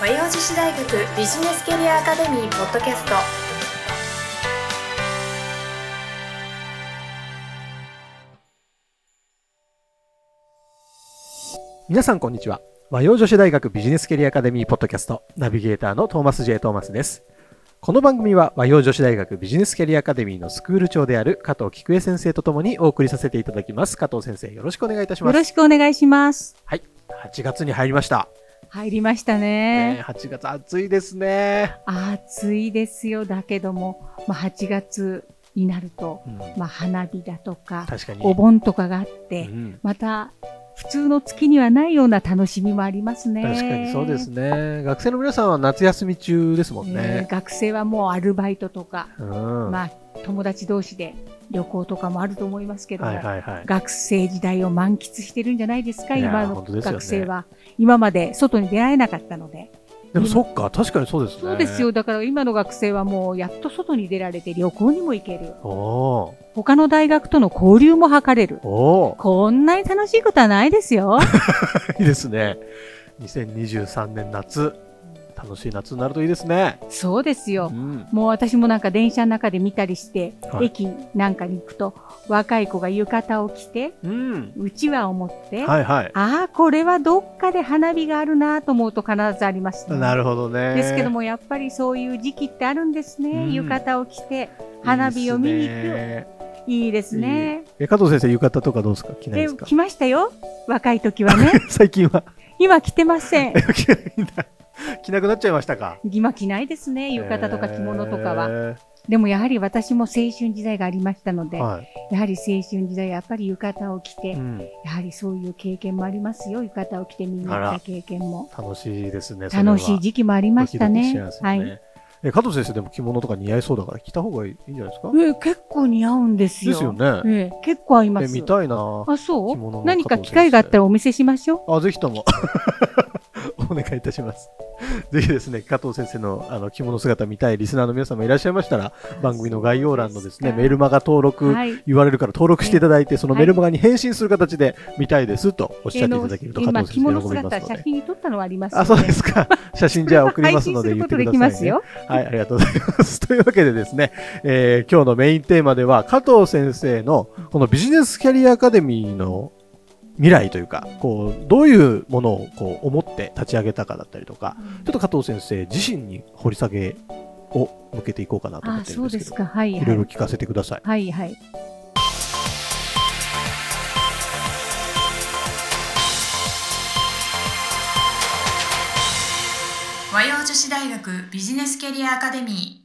和洋女子大学ビジネスキャリアアカデミーポッドキャスト。皆さんこんにちは。和洋女子大学ビジネスキャリアアカデミーポッドキャストナビゲーターのトーマス J. トーマスです。この番組は和洋女子大学ビジネスキャリアアカデミーのスクール長である加藤菊江先生とともにお送りさせていただきます。加藤先生よろしくお願いいたします。よろしくお願いします。はい。8月に入りました、入りましたね。ね。8月暑いですね、暑いですよ。だけども、まあ、8月になると、うん。まあ、花火だとか、確かに。お盆とかがあっうて、ん。また、普通の月にはないような楽しみもありますね。確かにそうですね。学生の皆さんは夏休み中ですもんね。ね、学生はもうアルバイトとか、うん。まあ、友達同士で旅行とかもあると思いますけども、はいはいはい学生時代を満喫してるんじゃないですか、今の学生は。今まで外に出会えなかったので。でもそっか確かにそうですねそうですよ。だから今の学生はもうやっと外に出られて旅行にも行ける。他の大学との交流も図れる。こんなに楽しいことはないですよ。いいですね。2023年夏、楽しい夏になるといいですね。そうですよう。ん、もう私もなんか電車の中で見たりして、はい駅なんかに行くと若い子が浴衣を着て、うん、うちわを持って、はいはい。ああ、これはどっかで花火があるなと思うと必ずありますね。なるほどね。ですけども、やっぱりそういう時期ってあるんですね。うん浴衣を着て、花火を見に行く。いいですね。え加藤先生、浴衣とかどうですか？着ないでですか？来ましたよ。若い時はね。最近は今着てません。着なくなっちゃいましたか？今着ないですね。浴衣とか着物とかは。は。でもやはり私も青春時代がありましたので、はい。やはり青春時代やっぱり浴衣を着て、うん、やはりそういう経験もありますよ。浴衣を着て見に行った経験も。楽しいですね。楽しい時期もありましたね。ますよはい。え加藤先生でも着物とか似合いそうだから着た方がいいんじゃないですか？え結構似合うんですよ。ですよね。ええ結構合います。え見たいなあ、そ着物のう何か機会があったらお見せしましょう。あ、ぜひとも。お願いいたします。ぜひですね、加藤先生のあの着物姿見たいリスナーの皆様いらっしゃいましたら、番組の概要欄のですね、メールマガ登録、はい。言われるから登録していただいて、そのはいメールマガに返信する形で見たいですとおっしゃっていただけると、加今、藤先生喜びますの姿、写で。真に撮ったのはあります。あ、そうですか。写真じゃあ送りますので言ってください、ね。配信することできますよ。はい、ありがとうございます。というわけでですね、えー今日のメインテーマでは、加藤先生のこのビジネスキャリアアカデミーの未来というか、こう、どういうものをこう思って立ち上げたかだったりとか、ちょっと加藤先生自身に掘り下げを向けていこうかなと思あ、ってるそんですけど、うですか。はい、いはい。ろいろ聞かせてください。はい、はい。和洋女子大学ビジネスキャリアアカデミ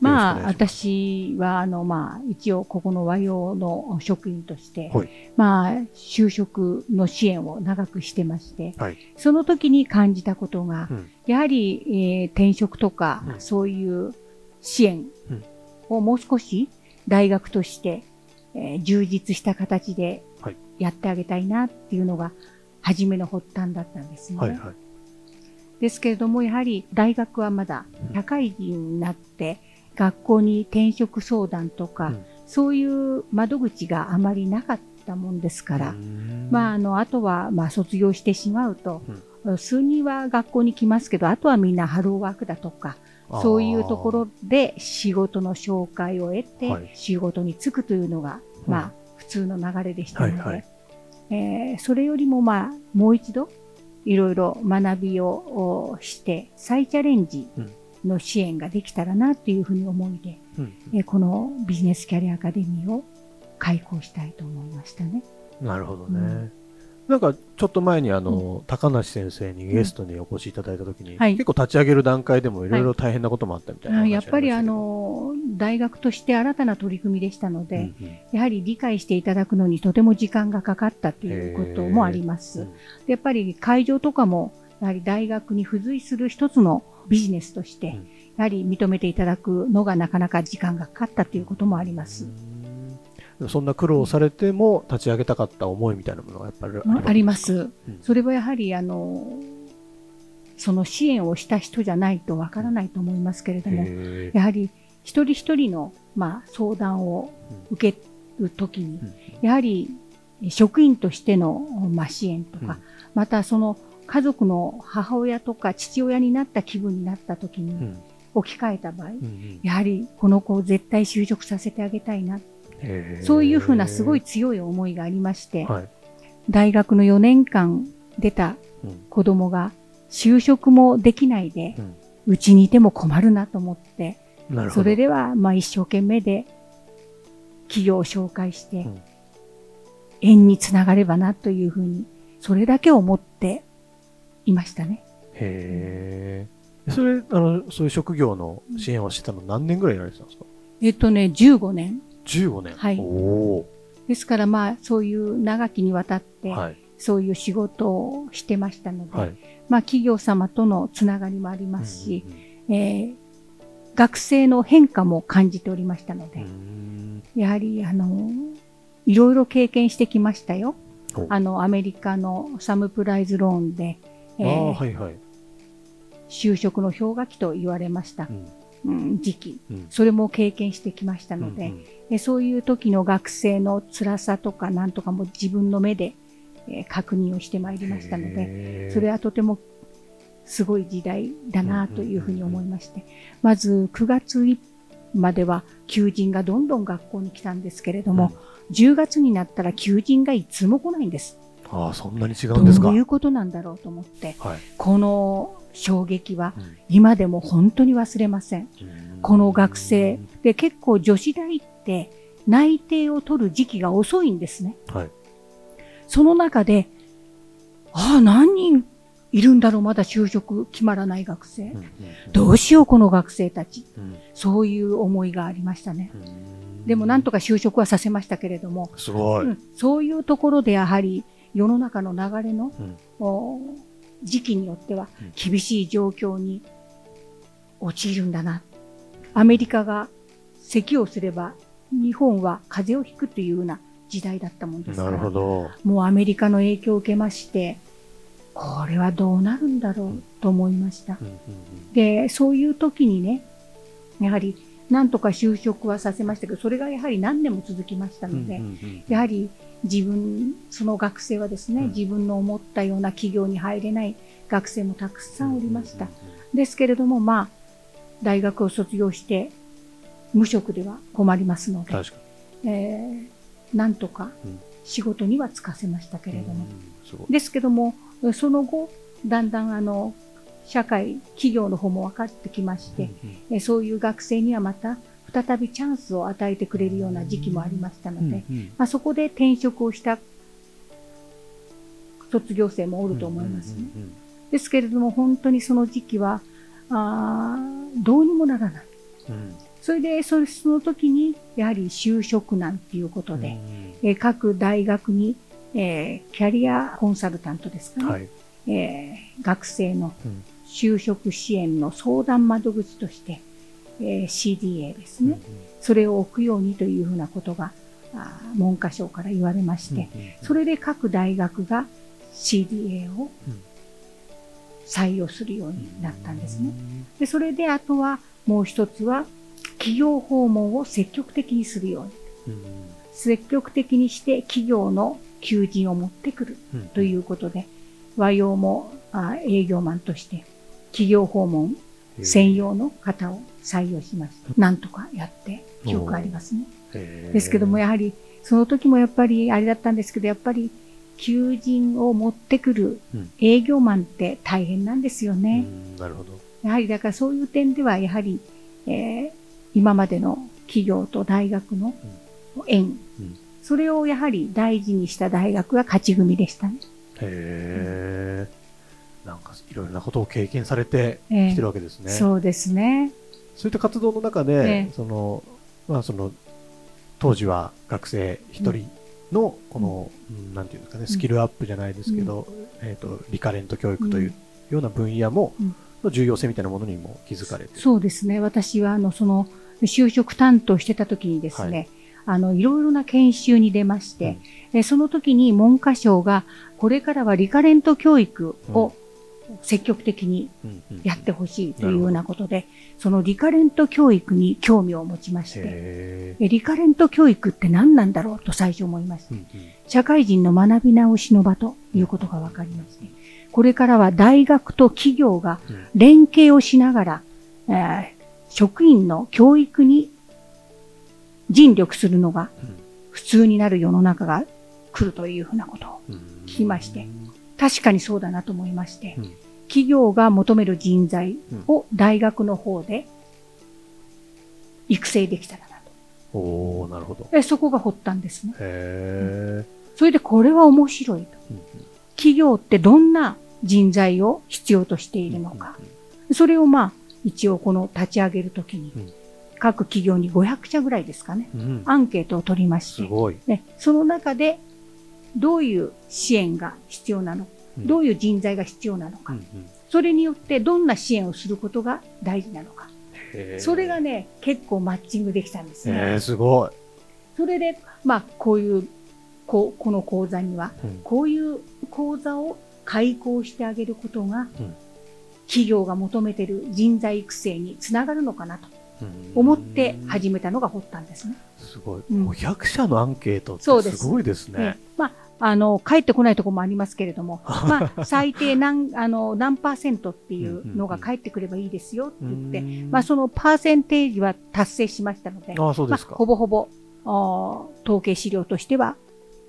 まあ、私は、あの、まあ、一応、ここの和洋の職員として、はい。まあ、就職の支援を長くしてまして、はい。その時に感じたことが、うん。やはり、えー転職とか、うん。そういう支援うん。をもう少し大学として、えー充実した形ではい。やってあげたいなっていうのが、初めの発端だったんですね。はいはい。ですけれども、やはり大学はまだ社会人になって、学校に転職相談とか、うん。そういう窓口があまりなかったもんですから、まあ、あの、あとは、まあ、卒業してしまうと、数人は学校に来ますけど、あとはみんなハローワークだとか、そういうところで仕事の紹介を得て、はい。仕事に就くというのが、うん。まあ、普通の流れでしたので、はいはい。えーそれよりも、まあ、もう一度、いろいろ学びをおして、再チャレンジの支援ができたらなというふうに思いで、うん。えーこのビジネスキャリアアカデミーを開講したいと思いましたね。なるほどね。うん。なんかちょっと前にあの、高梨先生にゲストにお越しいただいたときに、はい。結構立ち上げる段階でもいろいろ大変なこともあったみたいな話あやっぱりあの大学として新たな取り組みでしたので、うんうん。やはり理解していただくのにとても時間がかかったということもあります。やっぱり会場とかも、やはり大学に付随する一つのビジネスとして、うん。やはり認めていただくのがなかなか時間がかかったということもあります。うん。そんな苦労をされても立ち上げたかった思いみたいなものがやっぱりあります。うん。それはやはりあの、その支援をした人じゃないとわからないと思いますけれども、へやはり一人一人の、まあ、相談を受けるときに、うん。やはり職員としての、まあ、支援とか、うん。またその家族の母親とか父親になった気分になった時にうん。置き換えた場合、うんうん。やはりこの子を絶対就職させてあげたいな、そういうふうなすごい強い思いがありまして、はい。大学の4年間出たうん。子供が就職もできないでう、ちにいても困るなと思って。それではまあ一生懸命で企業を紹介してうん、縁につながればなというふうに、それだけ思っていましたね。へえ。それ、あの、そういう職業の支援をしてたの何年ぐらいやられてたんですか？えっとね、15年。?15 年。はいおですからまあそういう長きにわたって、ーはい。そういう仕事をしてましたので、はい。まあ企業様とのつながりもありますし、うんえー学生の変化も感じておりましたので、うんうんやはりあの、いろいろ経験してきましたよ。おあの、アメリカのサムプライズローンで、えー。はいはい。就職の氷河期と言われました。う、ん。うん時期。うん。それも経験してきましたので、うんえそういう時の学生の辛さとかなんとかも自分の目で、えー確認をしてまいりましたので、それはとてもすごい時代だなというふうに思いまして、まず9月までは求人がどんどん学校に来たんですけれども、10月になったら求人がいつも来ないんです。ああ、そんなに違どうんですか？ういうことなんだろうと思って、はい。この衝撃はうん今でも本当に忘れません。この学生で結構女子大って内定を取る時期が遅いんですね。はい。その中で、ああ、何人いるんだろう、まだ就職決まらない学生。うんうんどうしよう、この学生たち。うんそういう思いがありましたね。うんでもなんとか就職はさせましたけれども、すごい。うんそういうところでやはり世の中の流れの、時期によってはうん厳しい状況に陥るんだな。アメリカが咳をすれば日本は風邪をひくというような時代だったもんですかなるら、ほど。もうアメリカの影響を受けまして、これはどうなるんだろうと思いました。で、そういう時にね、やはりなんとか就職はさせましたけど、それがやはり何年も続きましたうんので、うんうんやはり自分、その学生はですね、うん自分の思ったような企業に入れない学生もたくさんおりましたうん。ですけれども、まあ、大学を卒業して、無職では困りますので、えーなんとかうん仕事には就かせましたけれに。ども。ですけども、その後、だんだんあの、社会、企業の方も分かってきまして、えそういう学生にはまた再びチャンスを与えてくれるような時期もありましたので、まあ、そこで転職をした卒業生もおると思いますね。うんうんですけれども、本当にその時期は、あーどうにもならない。うん。それで、それその時に、やはり就職難ということで、えー各大学に、えーキャリアコンサルタントですかね、はい。えー学生のうん就職支援の相談窓口として、えー CDA ですね、うんそれを置くようにというふうなことが文科省から言われまして、それで各大学が CDA をうん。採用するようになったんですね。でそれであとはもう一つは企業訪問を積極的にするように。うん。積極的にして企業の求人を持ってくるうんということで和洋もあ営業マンとして企業訪問専用の方を採用しました。なんとかやって記憶ありますね。ですけども、やはり、その時もやっぱりあれだったんですけど、やっぱり、求人を持ってくるうん営業マンって大変なんですようね。んなるほど。やはり、だからそういう点では、やはり、えー今までの企業と大学の縁、うんそれをやはり大事にした大学が勝ち組でしたね。へえ。なんかいろいろなことを経験されてええ。きてるわけですね。そうですね。そういった活動の中で、ええ。その、まあその、当時は学生一人の、この、うんなんていうんですかね、スキルアップじゃないですけど、えっ、と、リカレント教育というような分野も、うん。の重要性みたいなものにも気づかれて。そうですね。私は、あの、その、就職担当してた時にですね、あの、いろいろな研修に出まして、えその時に文科省が、これからはリカレント教育を積極的にやってほしいというようなことで、そのリカレント教育に興味を持ちまして、リカレント教育って何なんだろうと最初思いましたー。うんうん。社会人の学び直しの場ということが分かりまして、これからは大学と企業がうん。連携をしながら、えー職員の教育に尽力するのがうん。普通になる世の中が来るというふうなことをうん聞きまして確かにそうだなと思いまして、うん企業が求める人材を大学の方で育成できたらなと。おおなるほど。えそこが発端ですね。へそれでこれは面白いと。ーうん企業ってどんな人材を必要としているのか。それをまあ、一応この立ち上げるときにうん、各企業に500社ぐらいですかね、アンケートを取りまして、すごい。ね、その中でどういう支援が必要なの？か、うんどういう人材が必要なのか、うんうんそれによってどんな支援をすることが大事なのか？それがね、結構マッチングできたんですね。えー、すごい。それで、まあ、こういう、こうこの講座には、うんこういう講座を開講してあげることが、うん企業が求めている人材育成につながるのかなとうん思って始めたのが発端ですね。すごい。うん500社のアンケートそうですってすごいですねね。まあ、あの、帰ってこないところもありますけれども、まあ、最低何、あの、何パーセントっていうのが返ってくればいいですよって言って、うんまあ、そのパーセンテージは達成しましたので、ああ、そうまあ、ですか。ほぼほぼ、あー統計資料としては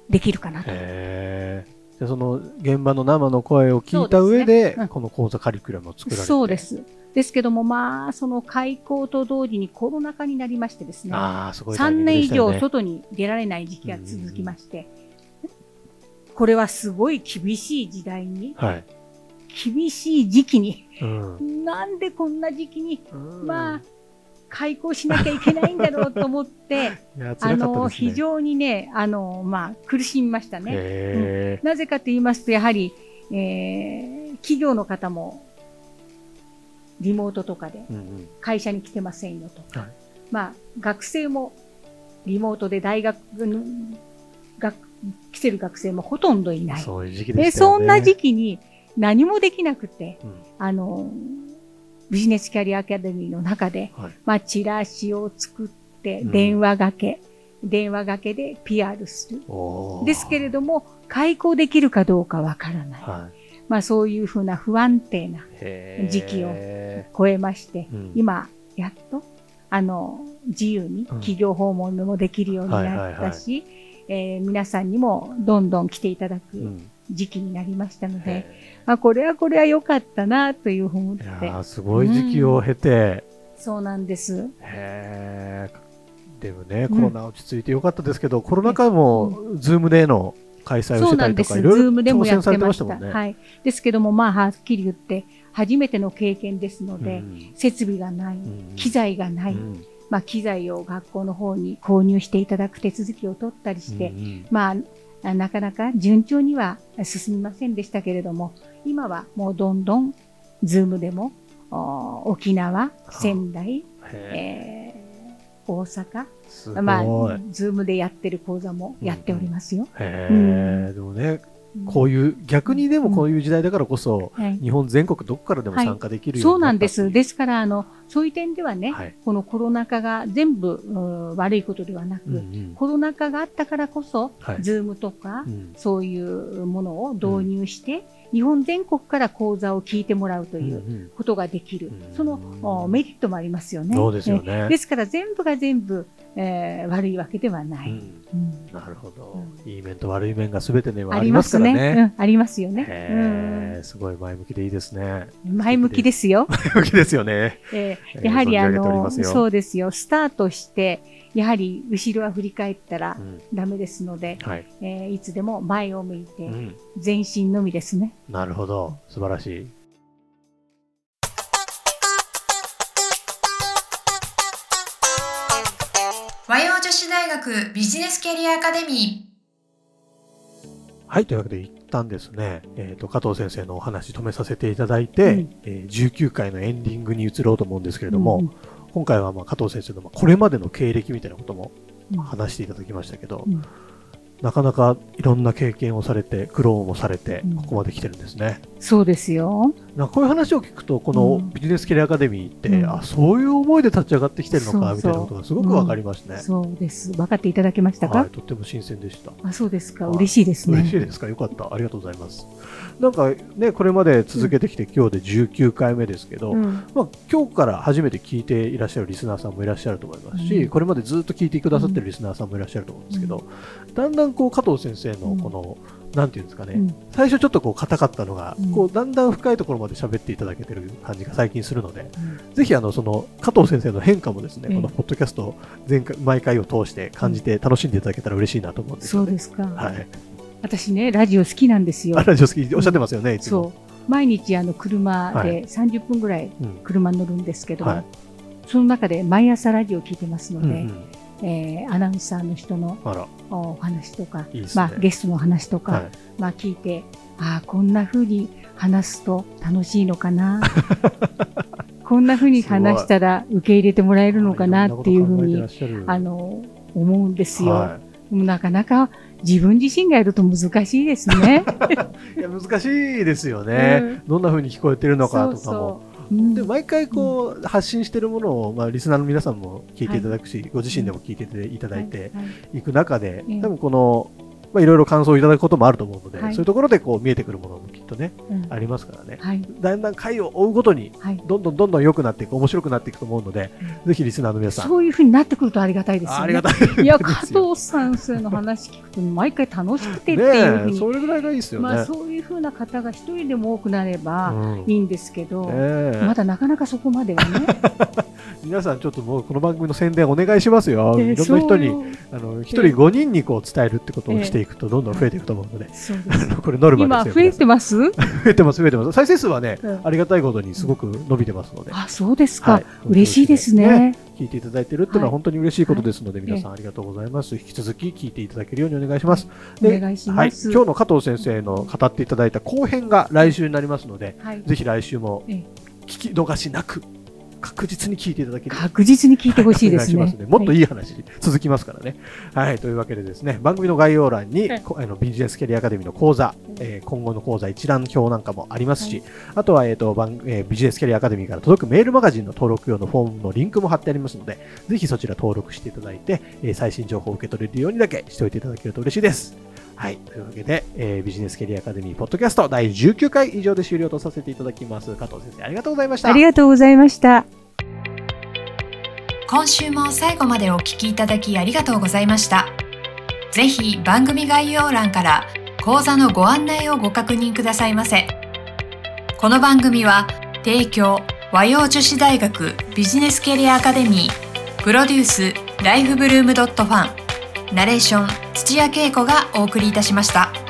できるかなと。でその現場の生の声を聞いた上で、ねうんこの講座カリキュラムを作られて。そうで。す。ですけども、まあ、その開校と同時にコロナ禍になりましてですね、ああ、すごいタイミ3ングで年以。上外に出られない時期が続きまして、これはすごい厳しい時代に、はい。厳しい時期に、うん。なんでこんな時期に、まあ、開校しなきゃいけないんだろうと思って、いや、あの。非常にね、あの、まあ、苦しみましたね。へなぜかと言いますと、やはり、えー企業の方も、リモートとかで。会社に来てませんよと。はいまあ、学生もリモートで大学の学来てる学生もほとんどいない。そういう時期ででしたよね。そんな時期に何もできなくて、うんあの、ビジネスキャリアアカデミーの中で、はいまあ、チラシを作って、うん電話がけ、電話がけで PR する。ですけれども、開校できるかどうかわからない。はい。まあ、そういうふうな不安定な時期を超えまして、うん今、やっと、あの、自由に企業訪問もできるようになったし、えー皆さんにもどんどん来ていただうくん。時期になりましたので、へまあ、これはこれは良かったなというふうに思っーいやすごい時期を経て、そうなんです。へー。でもね、うん。コロナ落ち着いてよかったですけど、コロナ禍も、ズームでの開催をしてた。りとか、いろいろズームでも挑戦されてまし。たたもんね。はい。ですけども、まあ、はっきり言って、初めての経験ですので、うん。設備がない、うん。機材がない、うんまあ、機材を学校の方に購入していただく手続きを取ったりして、うんまあ、なかなか順調には進みませんでしたけれども、今はもうどんどん、ズームでも、お沖縄、仙台、へえ。ー大阪。まあ、 Zoomでやってる講座もやっておりますよ。へうん。ーでもね、こういう、逆にでもこういう時代だからこそ、はい。日本全国どこからでも参加できるようそうなんです。になったっていう。ですから、あの、そういう点ではね、はいこのコロナ禍が全部うん悪いことではなく、うんうんコロナ禍があったからこそ、はい Zoomとか、うんそういうものを導入して、日本全国から講座を聞いてもらうといううんうんことができる。うんそのおメリットもありますよね。そうですよね。えですから全部が全部、えー悪いわけではない。うんうんなるほど、ういい面と悪い面が全てにはありますからね。ありますよね。すごい前向きでいいですね。うん前向きですよ。前向きですよね。えやはりあの、そうですよ。スタートして、やはり後ろは振り返ったらうんダメですので、はい、えーいつでも前を向いうて、ん。前進のみですね。なるほど。素晴らしい。和洋女子大学ビジネスキャリアアカデミはい。というわけで、一旦ですね、えっ、と、加藤先生のお話止めさせていただいて、うんえー19回のエンディングに移ろうと思うんですけれども、うん今回はまあ加藤先生のまあこれまでの経歴みたいなこともうん話していただきましたけど、うんなかなかいろんな経験をされて、苦労もされてうん、ここまで来てるんですね。そうですよ。なんかこういう話を聞くとこのうんビジネスキャリアアカデミーって、うんあそういう思いで立ち上がってきてるのかみたいなことがすごくわかりますね。そうです。分かっていただけましたか、はい、とっても新鮮でした。あ、そうですか。はい嬉しいですね。嬉しいですか？よかった。ありがとうございます。なんかね、これまで続けてきて、今日で19回目ですけど、うんまあ、今日から初めて聞いていらっしゃるリスナーさんもいらっしゃると思いますし、うんこれまでずっと聞いてくださってるリスナーさんもいらっしゃると思うんですけど、だんだんこう加藤先生のこの、なんていうんですかね、うん最初ちょっとこう硬かったのが、うんこうだんだん深いところまで喋っていただけてる感じが最近するので、うんぜひあのその加藤先生の変化もですね、ええこのポッドキャスト前回毎回を通して感じて楽しんでいただけたら嬉しいなと思うんですよね。そうですか。はい。私ね、ラジオ好きなんですよあ。ラジオ好きおっしゃってますよね、いつも。そう。毎日あの車はで30分ぐらいうん車に乗るんですけども、はいその中で毎朝ラジオを聞いてますので、うんうんえーアナウンサーの人のお話とか、ね。まあ、ゲストの話とか、はいまあ、聞いて、ああ、こんな風に話すと楽しいのかな。こんな風に話したら受け入れてもらえるのかなっていうふうに、あの、思うんですよ。はでもなかなか自分自身がやると難しいですね。い、いや難しいですよね、うんどんな風に聞こえてるのかとかも。で毎回こう、発信してるものを、まあ、リスナーの皆さんも聞いていただくし、ご自身でも聞いていただいてはいく中で、ええ。多分この、まあ、いろいろ感想をいただくこともあると思うので、はいそういうところでこう見えてくるものもきっとね、うんありますからね。はい。だんだん回を追うごとに、はい。どんどんどんどん良くなっていく、面白くなっていくと思うので、ぜひリスナーの皆さん、そういうふうになってくるとありがたいですよね。あありがたいいや、加藤先生の話聞くと、毎回楽しくてっていうふうに、それぐらいがいいですよね。まあ、そういうふうな方が一人でも多くなればうんいいんですけど、ねえまだなかなかそこまではね。皆さんちょっともうこの番組の宣伝お願いしますよ。でいろんな人にあの一人5人にこう伝えるってことをしていくとどんどん増えていくと思うので、そうですあの これノルマ今増えですよ。てます？増えてます増えてます。再生数はね、うんありがたいことにすごく伸びてますので、あ、そうですか。はい嬉しいですね。聞いていただいてるっていうのははい本当に嬉しいことですので、皆さんありがとうございます。引き続き聞いていただけるようにお願いします。でお願いしはい、ます。今日の加藤先生の語っていただいた後編が来週になりますので、はいぜひ来週もえ聞き逃しなく確実に聞いていただける確実に聞いてほしいですねお願し。ますもっとい。いい話、続きますからね。はい、というわけでですね、番組の概要欄に、はいこあのビジネスキャリアアカデミーの講座、えー今後の講座一覧表なんかもありますし、あとは、えーと番えービジネスキャリアアカデミーから届くメールマガジンの登録用のフォームのリンクも貼ってありますので、ぜひそちら登録していただいて、えー最新情報を受け取れるようにだけしておいていただけると嬉しいです。はい。というわけで、えービジネスキャリアアカデミーポッドキャスト第19回以上で終了とさせていただきます。加藤先生、ありがとうございました。ありがとうございました。今週も最後までお聞きいただきありがとうございましたぜひ番組概要欄から講座のご案内をご確認くださいませこの番組は提供和洋女子大学ビジネスキャリアアカデミープロデュースライフブルームドットファンナレーション土屋恵子がお送りいたしました。